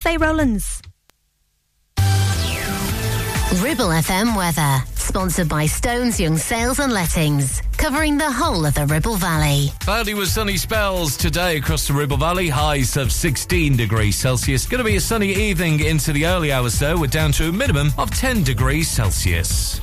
Faye Rollins. Ribble FM weather, sponsored by Stones Young Sales and Lettings, covering the whole of the Ribble Valley. Cloudy with sunny spells today across the Ribble Valley, highs of 16 degrees Celsius. Going to be a sunny evening into the early hours though, we're down to a minimum of 10 degrees Celsius.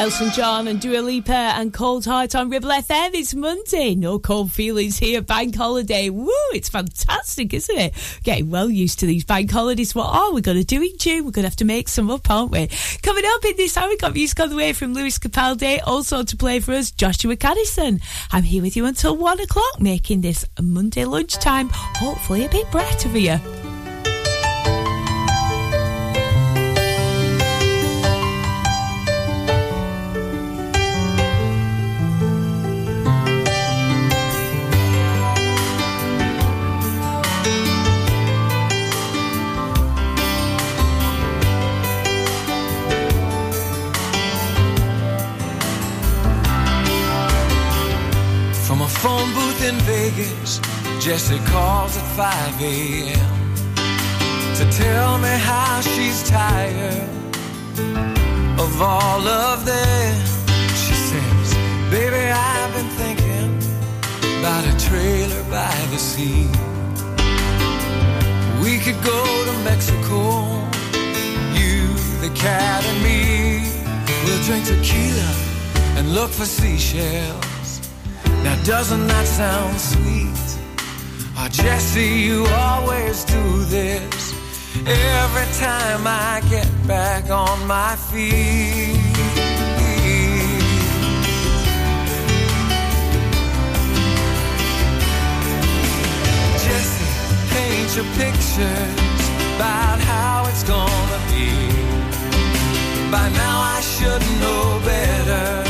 Elton John and Dua Lipa and Cold Heart on Ribble FM. It's Monday. No cold feelings here. Bank holiday. Woo! It's fantastic, isn't it? Getting well used to these bank holidays. What are we going to do in June? We're going to have to make some up, aren't we? Coming up in this hour, we've got music on the way from Lewis Capaldi. Also to play for us, Joshua Caddison. I'm here with you until one o'clock, making this Monday lunchtime hopefully a bit brighter for you. Jessie calls at 5 a.m. to tell me how she's tired of all of them. She says, Baby, I've been thinking about a trailer by the sea. We could go to Mexico, you, the cat, and me. We'll drink tequila and look for seashells Now doesn't that sound sweet? Oh, Jesse, you always do this every time I get back on my feet. Jesse, paint your pictures about how it's gonna be. By now I should know better.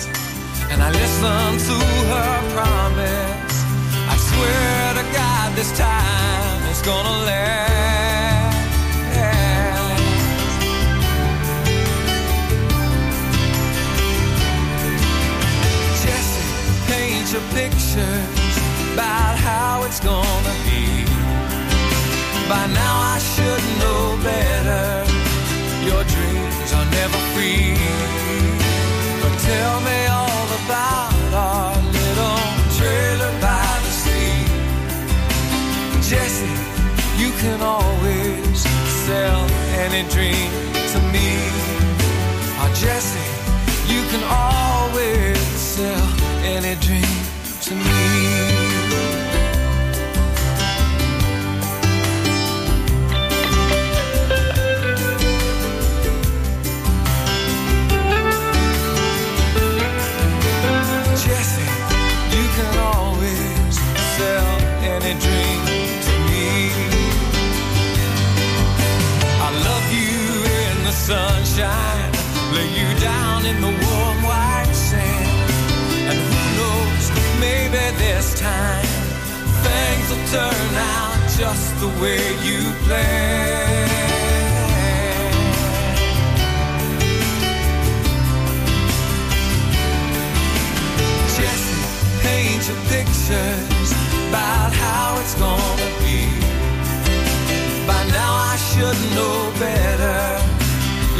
And I listen to her promise. I swear to God, this time it's gonna last. Jesse, paint your pictures about how it's gonna be. By now I should know better. Your dreams are never free. But tell me all about our little trailer by the sea. Jesse, you can always sell any dream to me. Oh, Jesse, you can in the warm white sand. And who knows, maybe this time things will turn out just the way you planned. Jesse, paint your pictures about how it's gonna be. By now I should know better.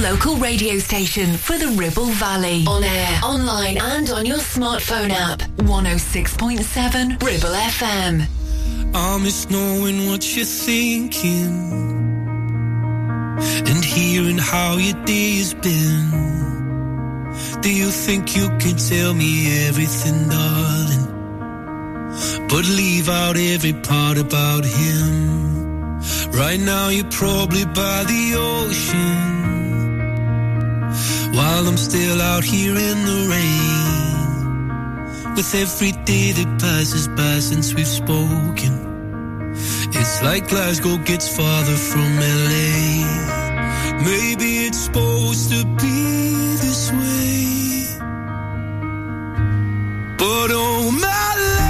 Local radio station for the Ribble Valley. On air, online, and on your smartphone app. 106.7 Ribble FM. I miss knowing what you're thinking and hearing how your day has been. Do you think you can tell me everything, darling? But leave out every part about him. Right now, you're probably by the ocean. While I'm still out here in the rain. With every day that passes by since we've spoken. It's like Glasgow gets farther from LA. Maybe it's supposed to be this way. But oh my love,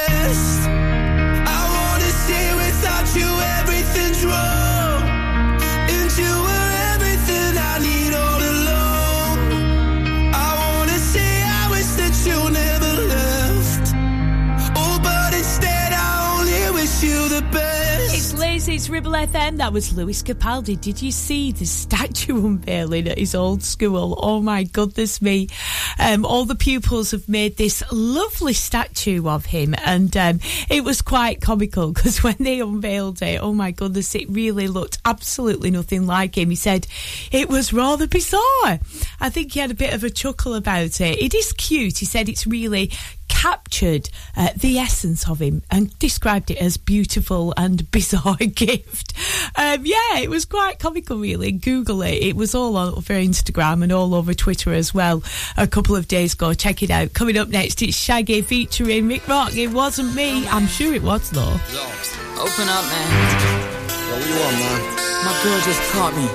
Ribble FM. That was Lewis Capaldi. Did you see the statue unveiling at his old school? Oh my goodness me. Um, all the pupils have made this lovely statue of him, and um, it was quite comical because when they unveiled it, oh my goodness, it really looked absolutely nothing like him. He said it was rather bizarre. I think he had a bit of a chuckle about it. It is cute. He said it's really captured uh, the essence of him and described it as beautiful and bizarre gift. Um, yeah, it was quite comical, really. Google it. It was all over Instagram and all over Twitter as well a couple of days ago. Check it out. Coming up next, it's Shaggy featuring Rikrok. It wasn't me. I'm sure it was, though. Open up, man. Yo, what you want, man? My girl just caught me.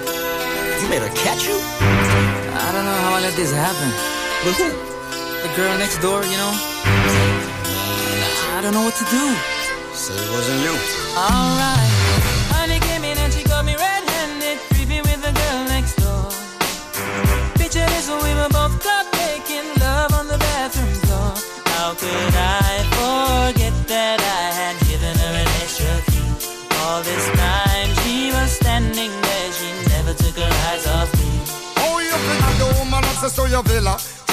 You made her catch you? I don't know how I let this happen. But who? The girl next door, you know? I don't know what to do. Say it wasn't you. Alright. Honey came in and she got me red-handed, creepy with the girl next door. Picture this, we were both caught making love on the bathroom floor. How could I forget that I had given her an extra key? All this time she was standing there, she never took her eyes off me. Oh, you think I'm the woman access to your villa?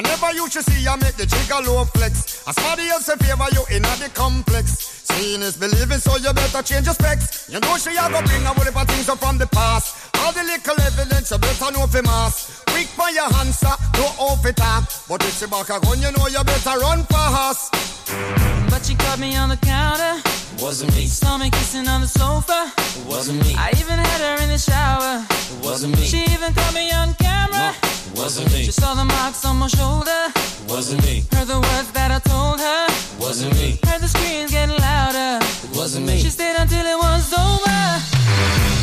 I never used to see I make the jigger low flex. As somebody else in favor you in the complex. Seeing is believing, so you better change your specs. You know she a go bring a whatever things up from the past. All the little evidence you better know for mass. Quick for your answer, no off it up. But if she back a gun, you know you better run fast. But she caught me on the counter. Wasn't me. Saw me kissing on the sofa. Wasn't me. I even had her in the shower. Wasn't me. She even caught me on camera. Wasn't me. She saw the marks on my shoulder. Wasn't me. Heard the words that I told her. Wasn't me. Heard the screams getting louder. Wasn't me. She stayed until it was over.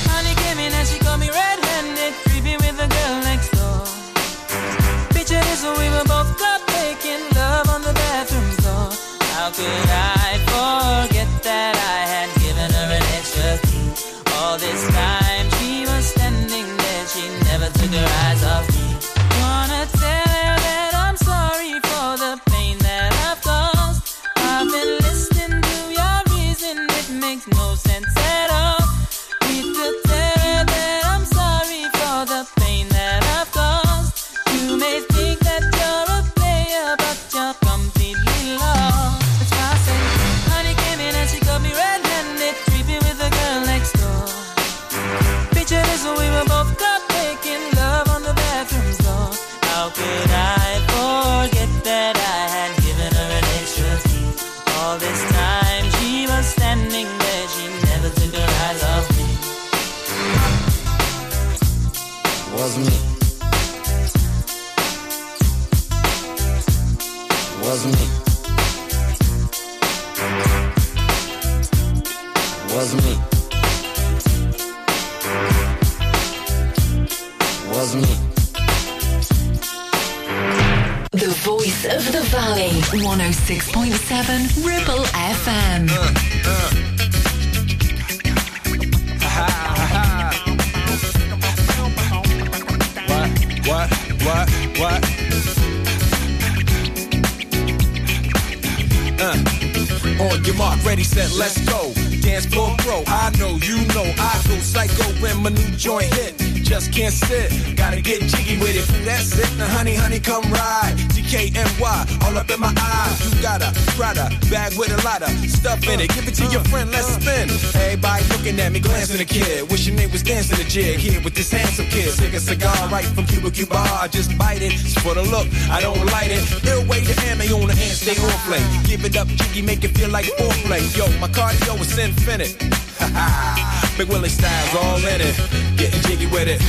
A kid. Wishing they was dancing a jig here with this handsome kid. Take a cigar right from Cuba Cuba. I just bite it. It's for the look, I don't light it. Ill way to ammo on the hand, stay on play. Give it up, jiggy, make it feel like foreplay. Yo, my cardio is infinite. Big Willie styles all in it. Getting jiggy with it.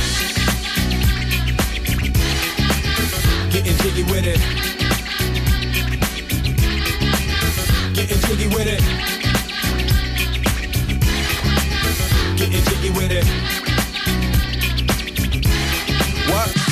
Getting jiggy with it. Getting jiggy with it. Getting jiggy with it.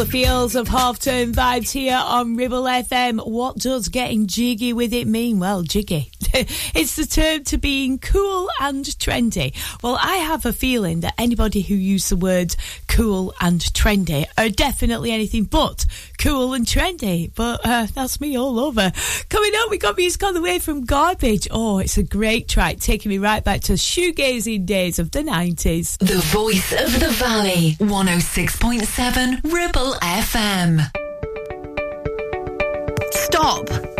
The feels of half term vibes here on Ribble FM. What does getting jiggy with it mean? Well, jiggy. it's the term to being cool and trendy. Well, I have a feeling that anybody who used the words cool and trendy are definitely anything but cool and trendy. But uh, that's me all over. Coming up, we got music on the way from Garbage. Oh, it's a great track, taking me right back to shoegazing days of the 90s. The voice of the valley, 106.7 Ribble FM. Stop!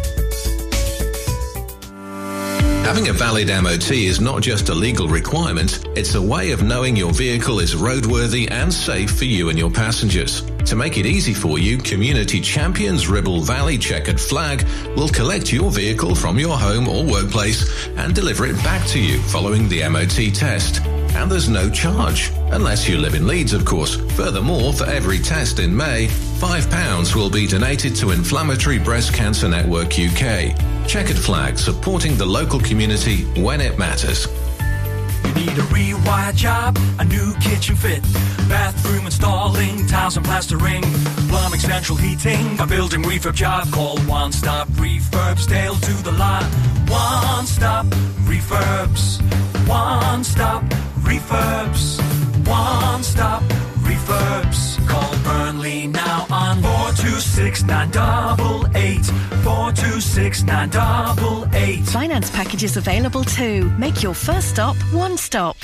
Having a valid MOT is not just a legal requirement, it's a way of knowing your vehicle is roadworthy and safe for you and your passengers. To make it easy for you, Community Champions Ribble Valley Checkered Flag will collect your vehicle from your home or workplace and deliver it back to you following the MOT test. And there's no charge, unless you live in Leeds, of course. Furthermore, for every test in May, £5 will be donated to Inflammatory Breast Cancer Network UK. Checkered Flag, supporting the local community when it matters. You need a rewire job, a new kitchen fit, bathroom installing, tiles and plastering, plumbing, central heating, a building refurb job. Call One Stop Refurbs, Dale to the lot. One Stop Refurbs, One Stop Refurbs, One Stop Refurbs. Call Burnley now on 426 426 Finance packages available too. Make your first stop one stop.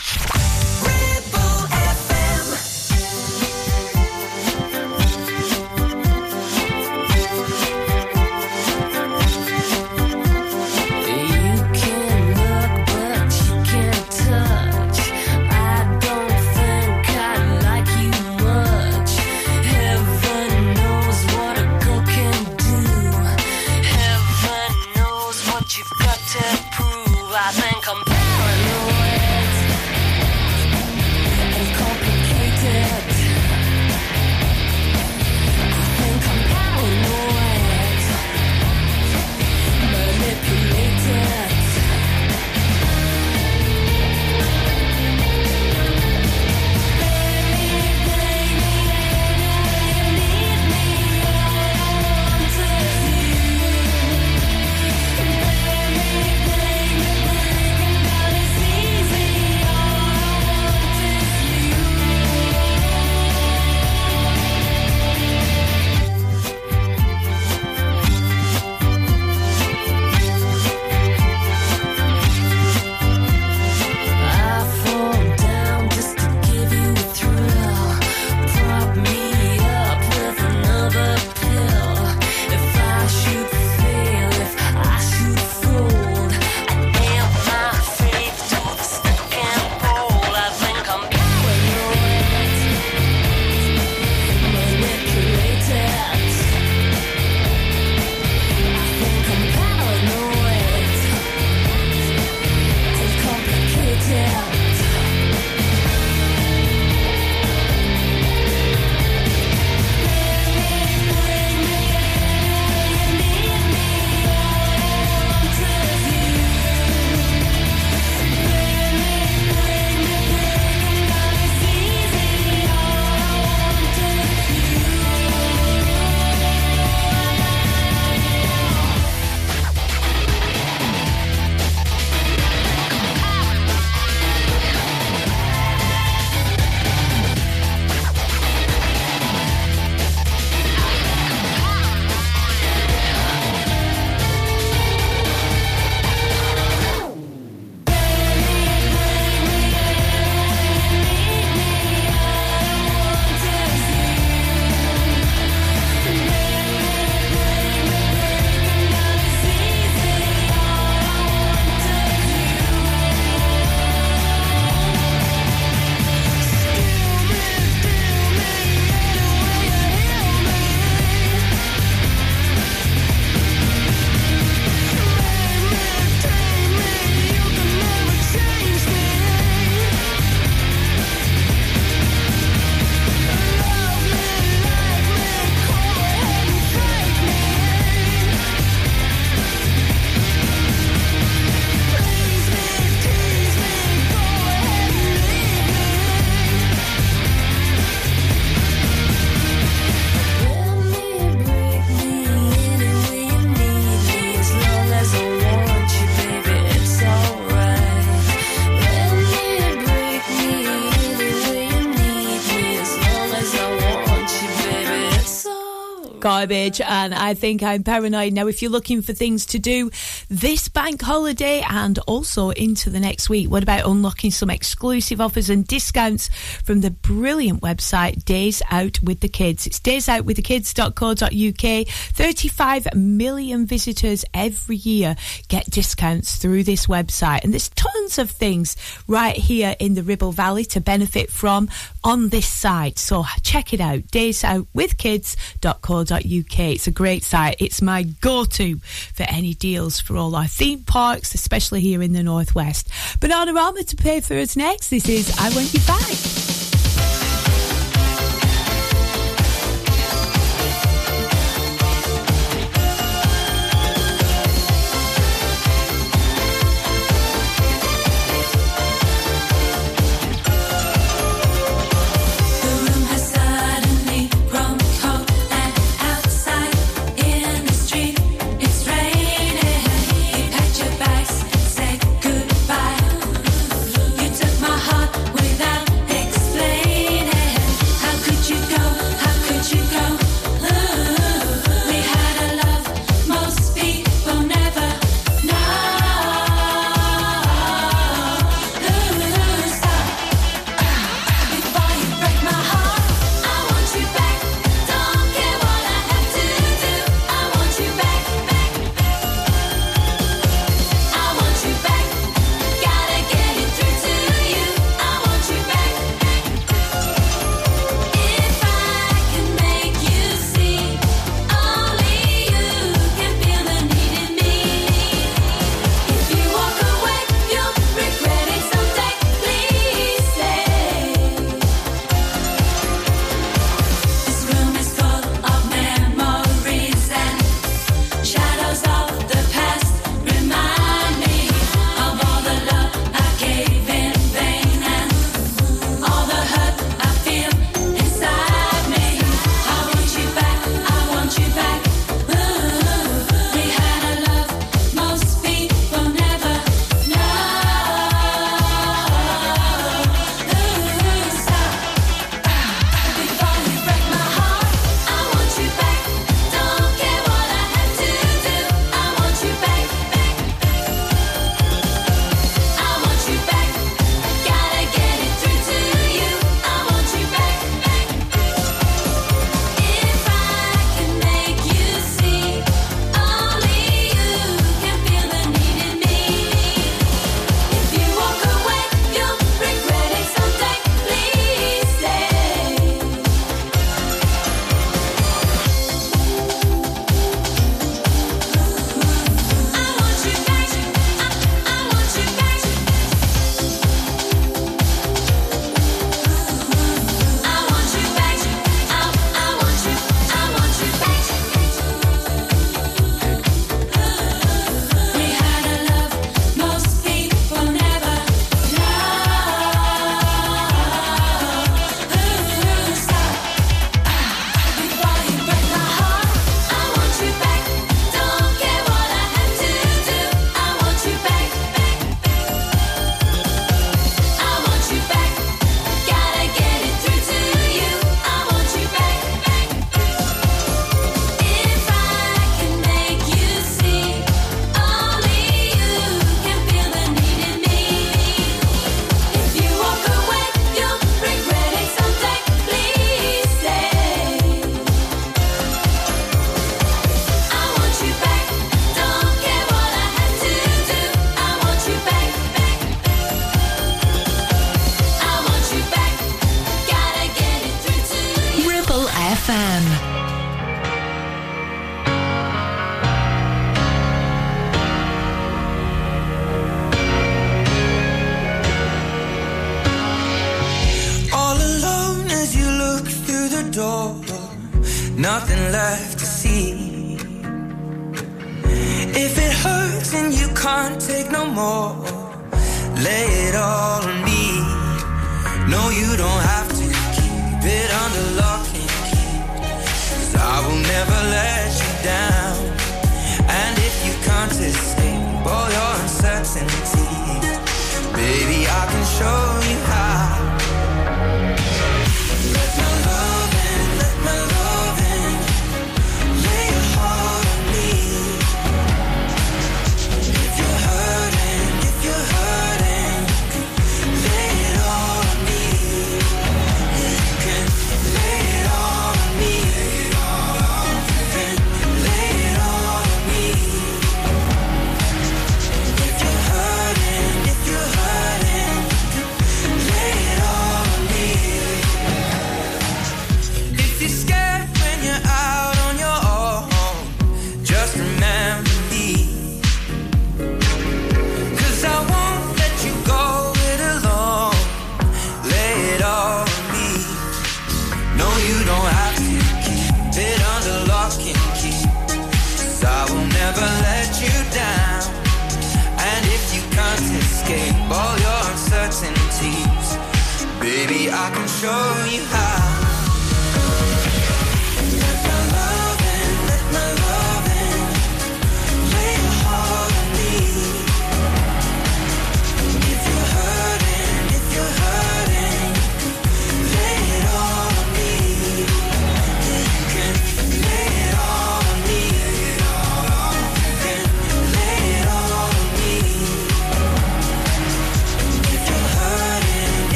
garbage. And I think I'm paranoid. Now, if you're looking for things to do this bank holiday and also into the next week, what about unlocking some exclusive offers and discounts from the brilliant website Days Out with the Kids? It's daysoutwiththekids.co.uk. 35 million visitors every year get discounts through this website. And there's tons of things right here in the Ribble Valley to benefit from on this site. So check it out, Days out with kids.co.uk uk. It's a great site. It's my go to for any deals for all our theme parks, especially here in the Northwest. Bananarama to pay for us next. This is I Want You Back.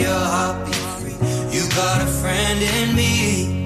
Your heart be free. You got a friend in me.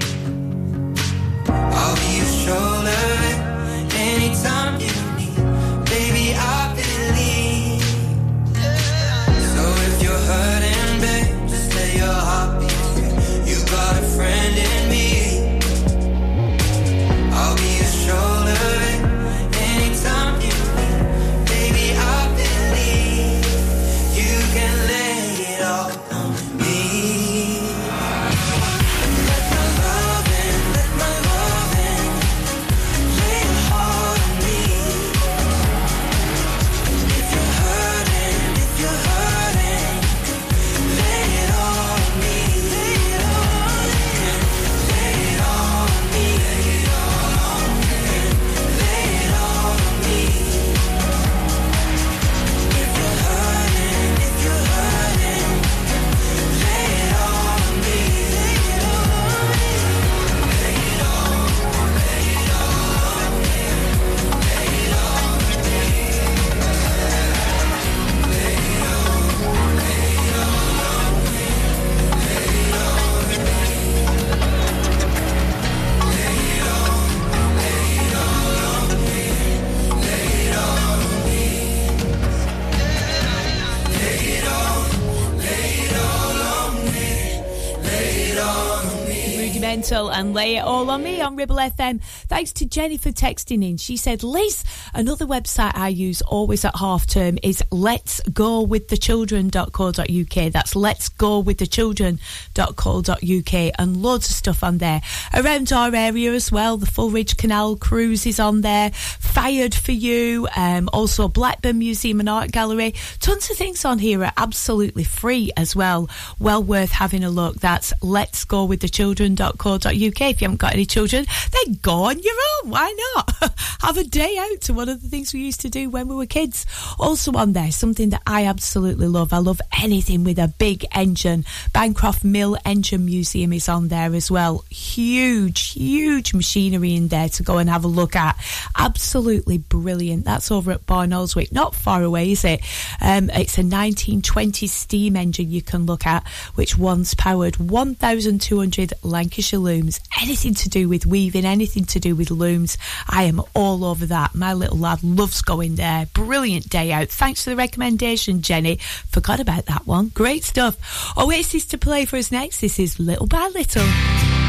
All on me on Ribble FM. Thanks to Jenny for texting in. She said, Liz, another website I use always at half term is let's go with the children.co.uk. That's let's go with the children.co.uk and loads of stuff on there. Around our area as well, the Foulridge Canal Cruise is on there. Fired for You, um, also Blackburn Museum and Art Gallery. Tons of things on here are absolutely free as well. Well worth having a look. That's let's go with the children.co.uk. If you haven't got any children, then go on your own. Why not? Have a day out to one of the things we used to do when we were kids. Also on there, something that I absolutely love. I love anything with a big engine. Bancroft Mill Engine Museum is on there as well. Huge, huge machinery in there to go and have a look at. Absolutely brilliant. That's over at Barnoldswick. Not far away, is it? Um, it's a 1920 steam engine you can look at, which once powered 1,200 Lancashire looms. Anything to do with weaving, anything to do with looms. I am all over that. My little lad loves going there. Brilliant day out. Thanks for the recommendation, Jenny. Forgot about that one. Great stuff. Oasis to play for us next. This is Little by Little.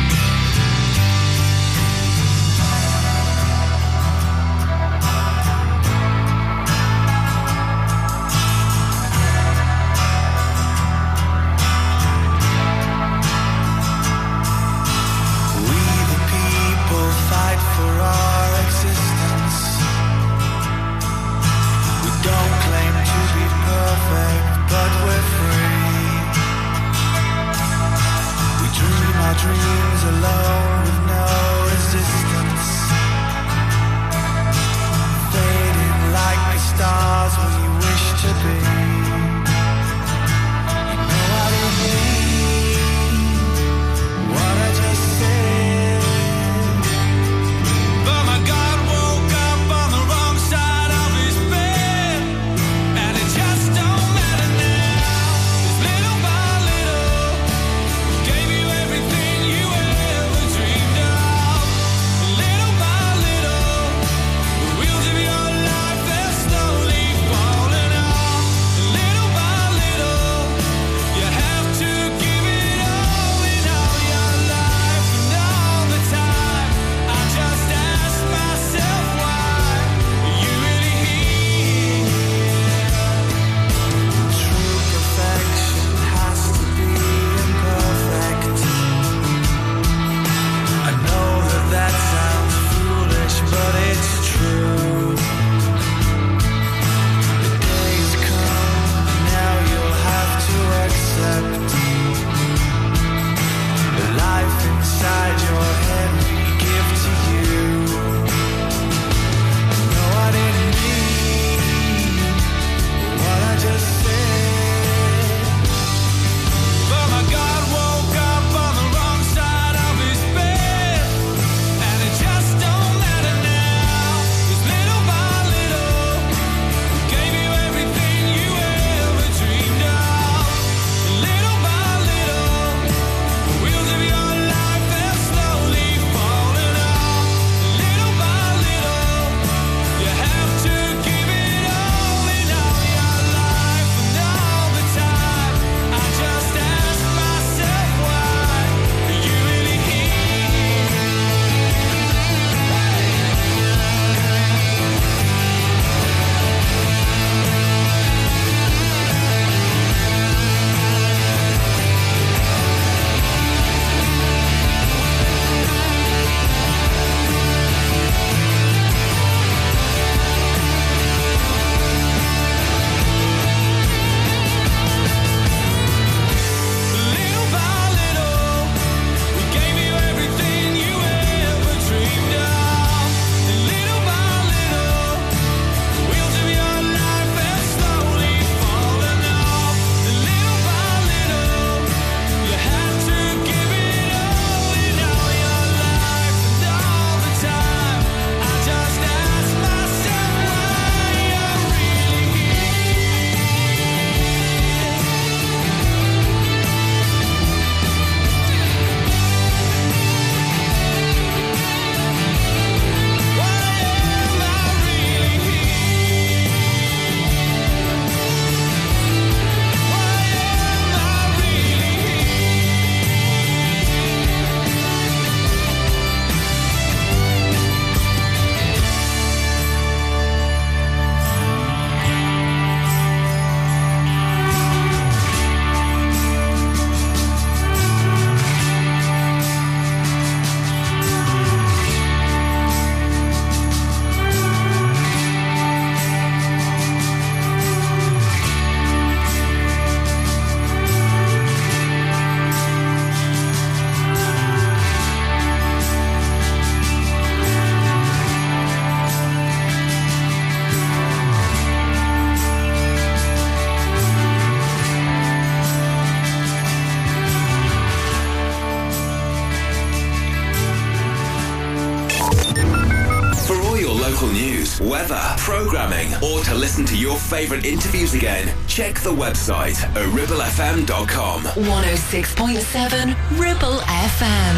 Weather, programming, or to listen to your favourite interviews again, check the website at ribblefm.com. 106.7 Ribble FM.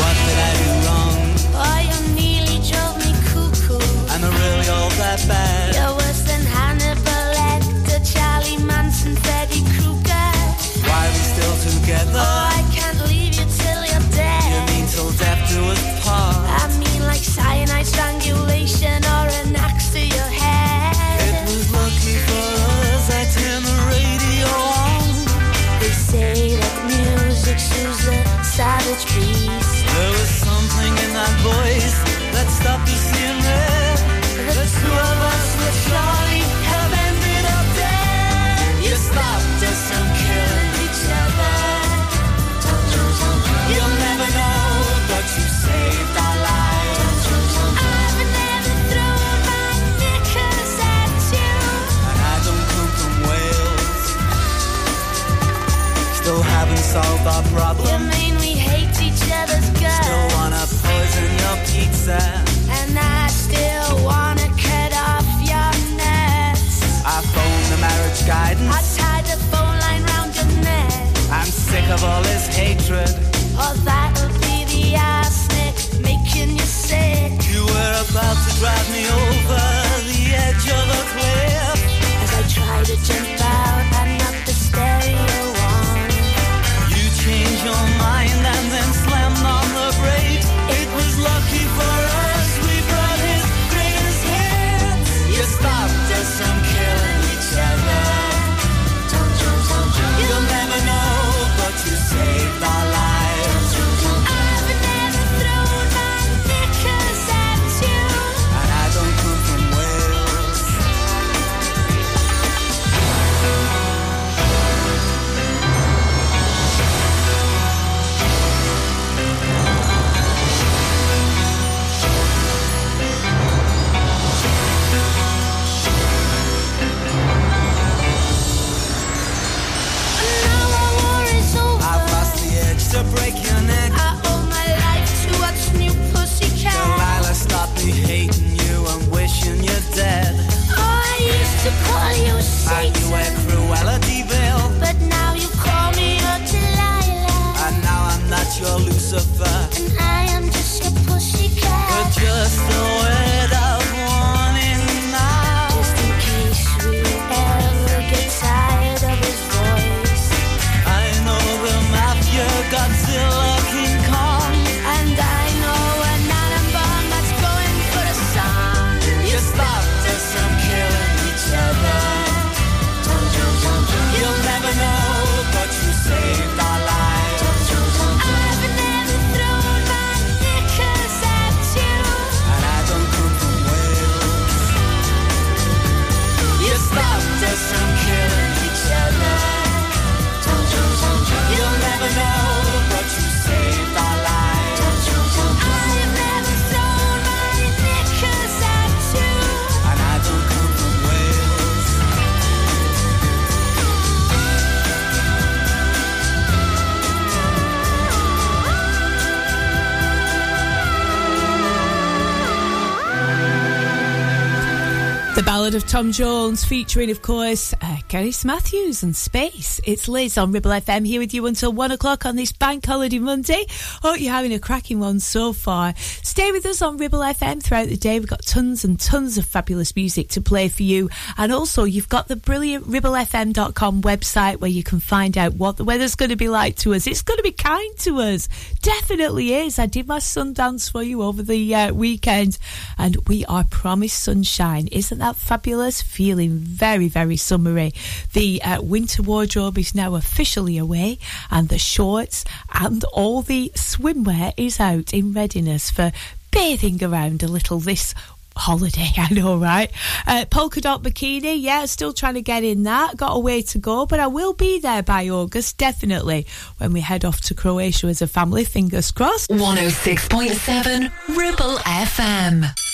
What did I do wrong? Oh, you nearly drove me cuckoo. Am I really all that bad? Of all Of Tom Jones, featuring, of course, uh, Matthews and Space. It's Liz on Ribble FM here with you until one o'clock on this bank holiday Monday. Hope you're having a cracking one so far. Stay with us on Ribble FM throughout the day. We've got tons and tons of fabulous music to play for you. And also, you've got the brilliant ribblefm.com website where you can find out what the weather's going to be like to us. It's going to be kind to us. Definitely is. I did my sun dance for you over the uh, weekend and we are promised sunshine. Isn't that fabulous? Feeling very, very summery. The uh, winter wardrobe is now officially away and the shorts and all the swimwear is out in readiness for bathing around a little this holiday, I know, right? Uh, polka dot bikini, yeah, still trying to get in that. Got a way to go, but I will be there by August, definitely, when we head off to Croatia as a family, fingers crossed. 106.7 Ribble FM.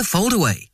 a foldaway.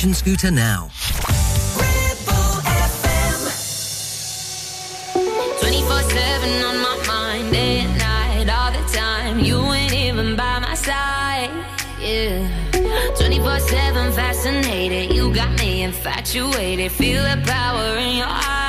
scooter now. 24-7 on my mind day and night all the time. You ain't even by my side yeah. 24-7 fascinated. You got me infatuated. Feel the power in your eyes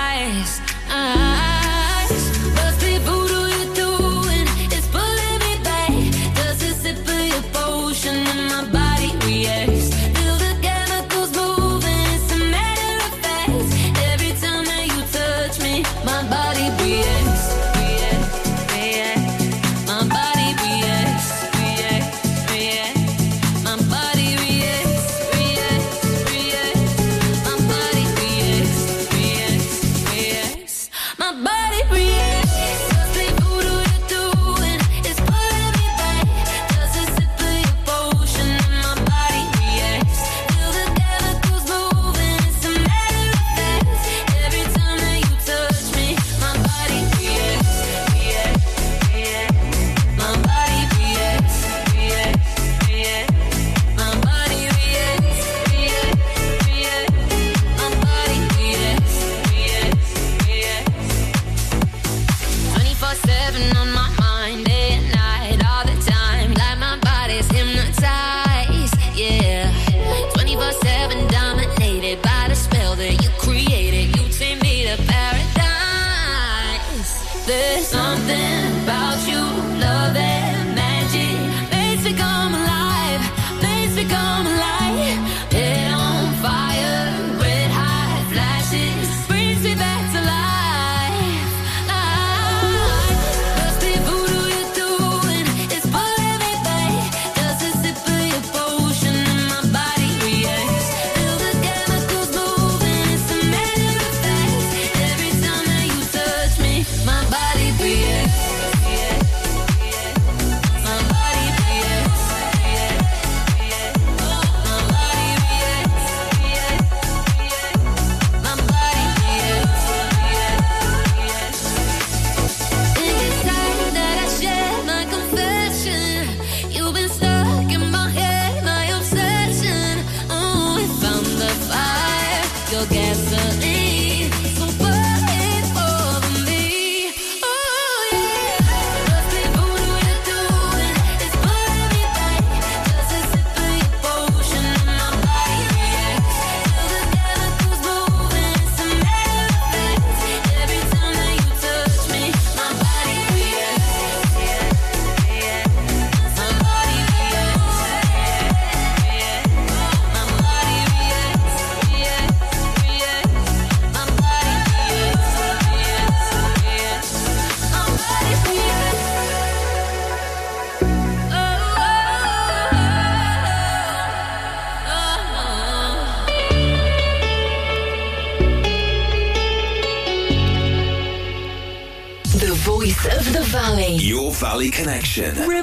Connection. Ribble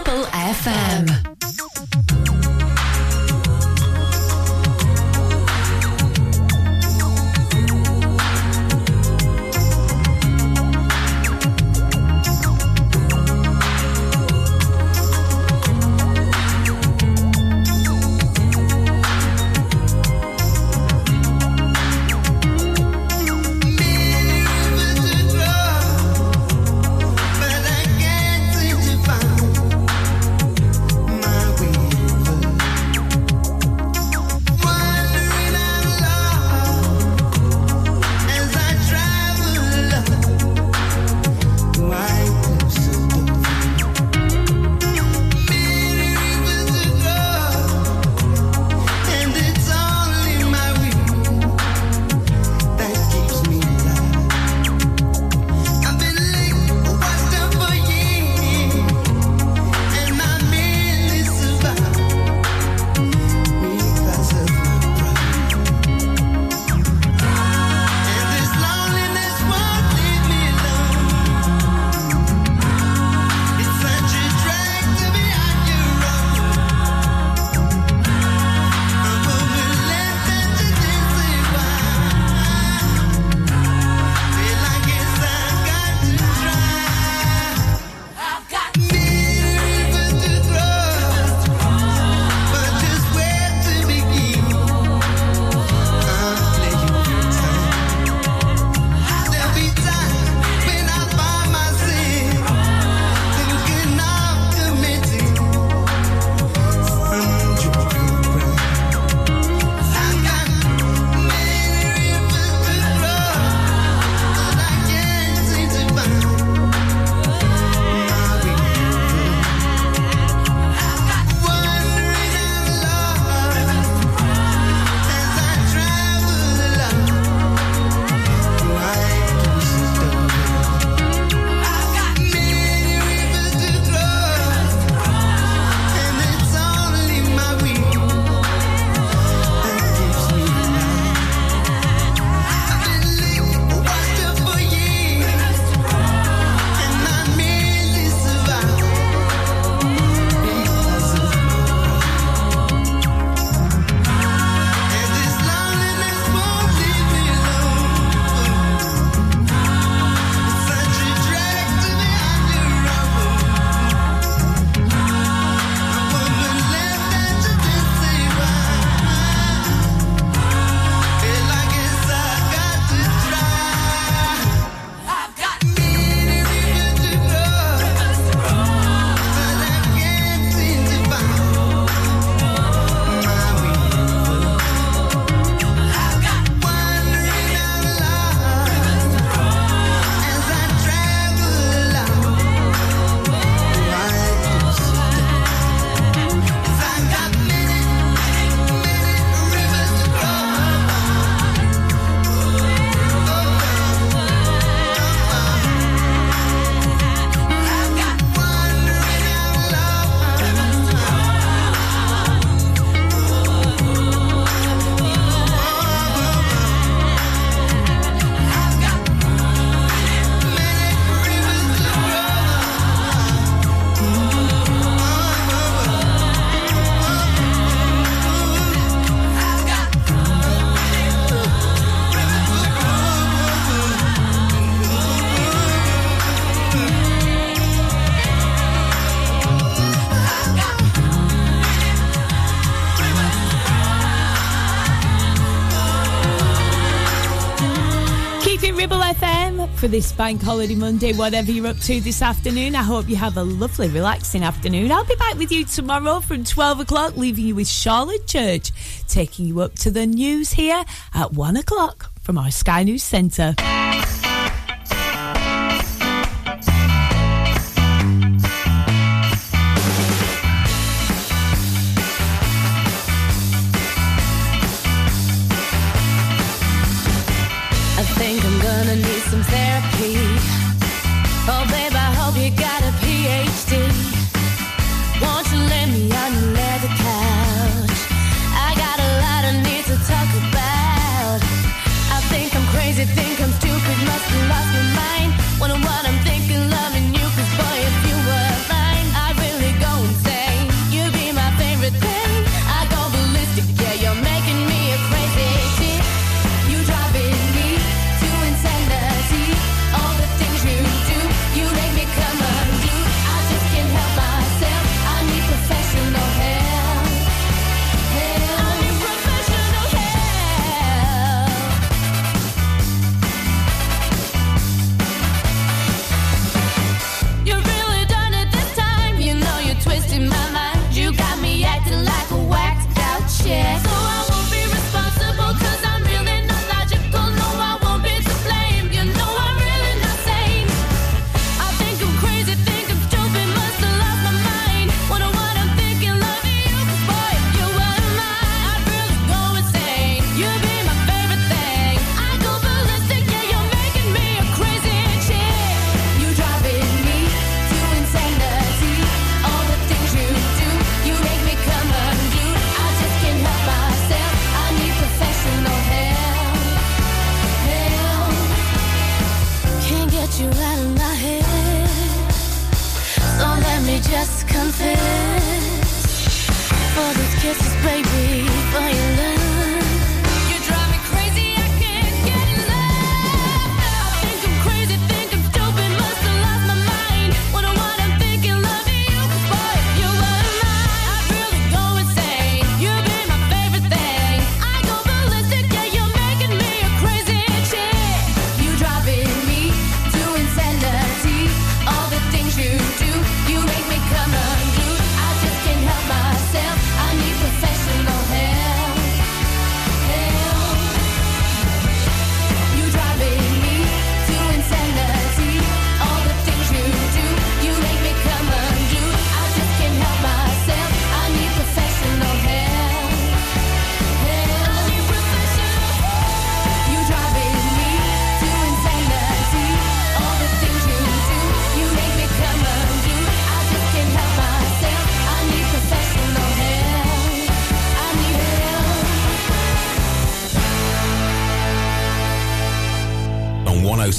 for this Bank Holiday Monday, whatever you're up to this afternoon. I hope you have a lovely, relaxing afternoon. I'll be back with you tomorrow from 12 o'clock, leaving you with Charlotte Church, taking you up to the news here at 1 o'clock from our Sky News Centre.